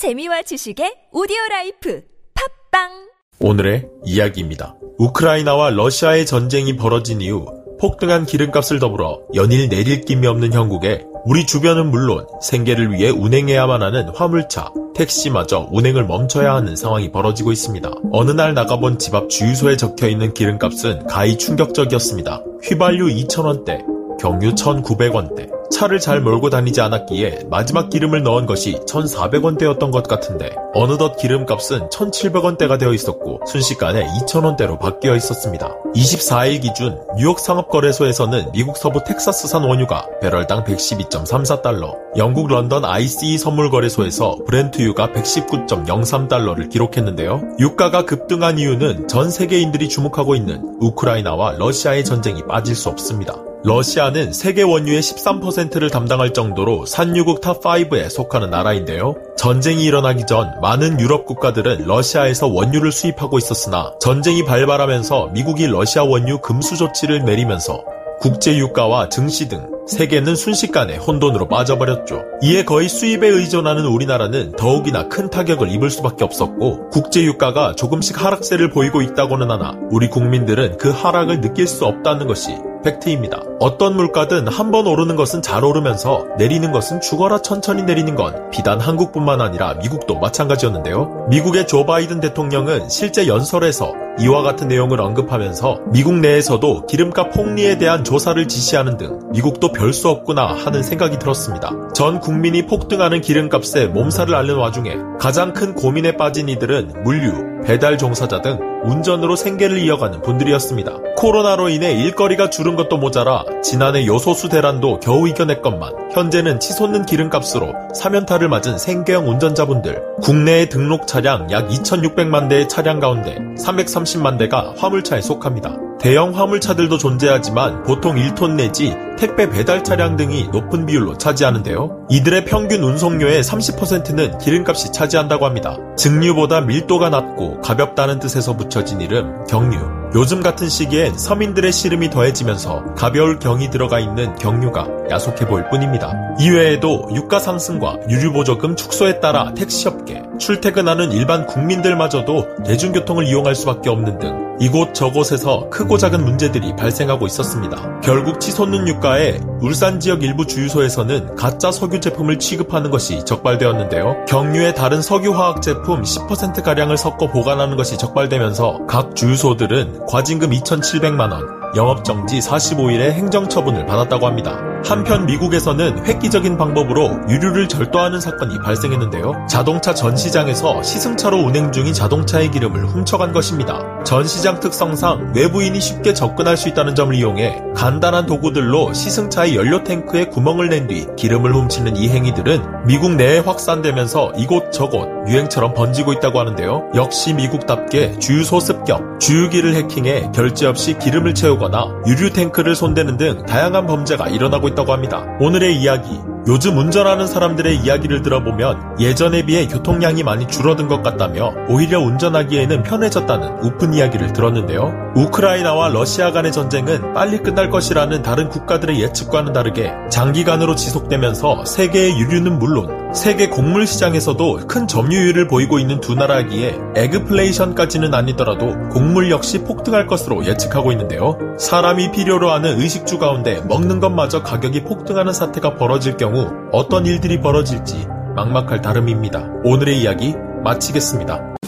재미와 지식의 오디오 라이프 팟빵 오늘의 이야기입니다. 우크라이나와 러시아의 전쟁이 벌어진 이후 폭등한 기름값을 더불어 연일 내릴 기미 없는 형국에 우리 주변은 물론 생계를 위해 운행해야만 하는 화물차, 택시마저 운행을 멈춰야 하는 상황이 벌어지고 있습니다. 어느 날 나가본 집 앞 주유소에 적혀 있는 기름값은 가히 충격적이었습니다. 휘발유 2,000원대, 경유 1,900원대, 차를 잘 몰고 다니지 않았기에 마지막 기름을 넣은 것이 1,400원대였던 것 같은데 어느덧 기름값은 1,700원대가 되어 있었고 순식간에 2,000원대로 바뀌어 있었습니다. 24일 기준 뉴욕 상업거래소에서는 미국 서부 텍사스산 원유가 배럴당 112.34달러, 영국 런던 ICE 선물거래소에서 브렌트유가 119.03달러를 기록했는데요. 유가가 급등한 이유는 전 세계인들이 주목하고 있는 우크라이나와 러시아의 전쟁이 빠질 수 없습니다. 러시아는 세계 원유의 13%를 담당할 정도로 산유국 top 5에 속하는 나라인데요. 전쟁이 일어나기 전 많은 유럽 국가들은 러시아에서 원유를 수입하고 있었으나 전쟁이 발발하면서 미국이 러시아 원유 금수 조치를 내리면서 국제 유가와 증시 등 세계는 순식간에 혼돈으로 빠져버렸죠. 이에 거의 수입에 의존하는 우리나라는 더욱이나 큰 타격을 입을 수밖에 없었고 국제 유가가 조금씩 하락세를 보이고 있다고는 하나 우리 국민들은 그 하락을 느낄 수 없다는 것이 팩트입니다. 어떤 물가든 한 번 오르는 것은 잘 오르면서 내리는 것은 죽어라 천천히 내리는 건 비단 한국뿐만 아니라 미국도 마찬가지였는데요. 미국의 조 바이든 대통령은 실제 연설에서 이와 같은 내용을 언급하면서 미국 내에서도 기름값 폭리에 대한 조사를 지시하는 등 미국도 별 수 없구나 하는 생각이 들었습니다. 전 국민이 폭등하는 기름값에 몸살을 앓는 와중에 가장 큰 고민에 빠진 이들은 물류, 배달 종사자 등 운전으로 생계를 이어가는 분들이었습니다. 코로나로 인해 일거리가 줄은 것도 모자라 지난해 요소수 대란도 겨우 이겨냈건만 현재는 치솟는 기름값으로 사면타를 맞은 생계형 운전자분들 국내에 등록 차량 약 2,600만 대의 차량 가운데 330만 대가 화물차에 속합니다. 대형 화물차들도 존재하지만 보통 1톤 내지 택배 배달 차량 등이 높은 비율로 차지하는데요. 이들의 평균 운송료의 30%는 기름값이 차지한다고 합니다. 증류보다 밀도가 낮고 가볍다는 뜻에서 붙여진 이름 경유. 요즘 같은 시기엔 서민들의 시름이 더해지면서 가벼울 경이 들어가 있는 경유가 야속해 보일 뿐입니다. 이외에도 유가 상승과 유류 보조금 축소에 따라 택시업계, 출퇴근하는 일반 국민들마저도 대중교통을 이용할 수밖에 없는 등 이곳 저곳에서 크고 작은 문제들이 발생하고 있었습니다. 결국 치솟는 유가에 울산 지역 일부 주유소에서는 가짜 석유 제품을 취급하는 것이 적발되었는데요. 경유의 다른 석유화학 제품 10%가량을 섞어 보관하는 것이 적발되면서 각 주유소들은 과징금 2,700만원, 영업정지 45일의 행정처분을 받았다고 합니다. 한편 미국에서는 획기적인 방법으로 유류를 절도하는 사건이 발생했는데요. 자동차 전 시장에서 시승차로 운행 중인 자동차의 기름을 훔쳐간 것입니다. 전 시장 특성상 외부인이 쉽게 접근할 수 있다는 점을 이용해 간단한 도구들로 시승차의 연료 탱크에 구멍을 낸 뒤 기름을 훔치는 이 행위들은 미국 내에 확산되면서 이곳저곳 유행처럼 번지고 있다고 하는데요. 역시 미국답게 주유소 습격, 주유기를 해킹해 결제 없이 기름을 채우거나 유류 탱크를 손대는 등 다양한 범죄가 일어나고 있다고 합니다. 오늘의 이야기, 요즘 운전하는 사람들의 이야기를 들어보면 예전에 비해 교통량이 많이 줄어든 것 같다며 오히려 운전하기에는 편해졌다는 우픈 이야기를 들었는데요. 우크라이나와 러시아 간의 전쟁은 빨리 끝날 것이라는 다른 국가들의 예측과는 다르게 장기간으로 지속되면서 세계의 유류는 물론 세계 곡물 시장에서도 큰 점유율을 보이고 있는 두 나라이기에 에그플레이션까지는 아니더라도 곡물 역시 폭등할 것으로 예측하고 있는데요. 사람이 필요로 하는 의식주 가운데 먹는 것마저 가격이 폭등하는 사태가 벌어질 경우 어떤 일들이 벌어질지 막막할 다름입니다. 오늘의 이야기 마치겠습니다.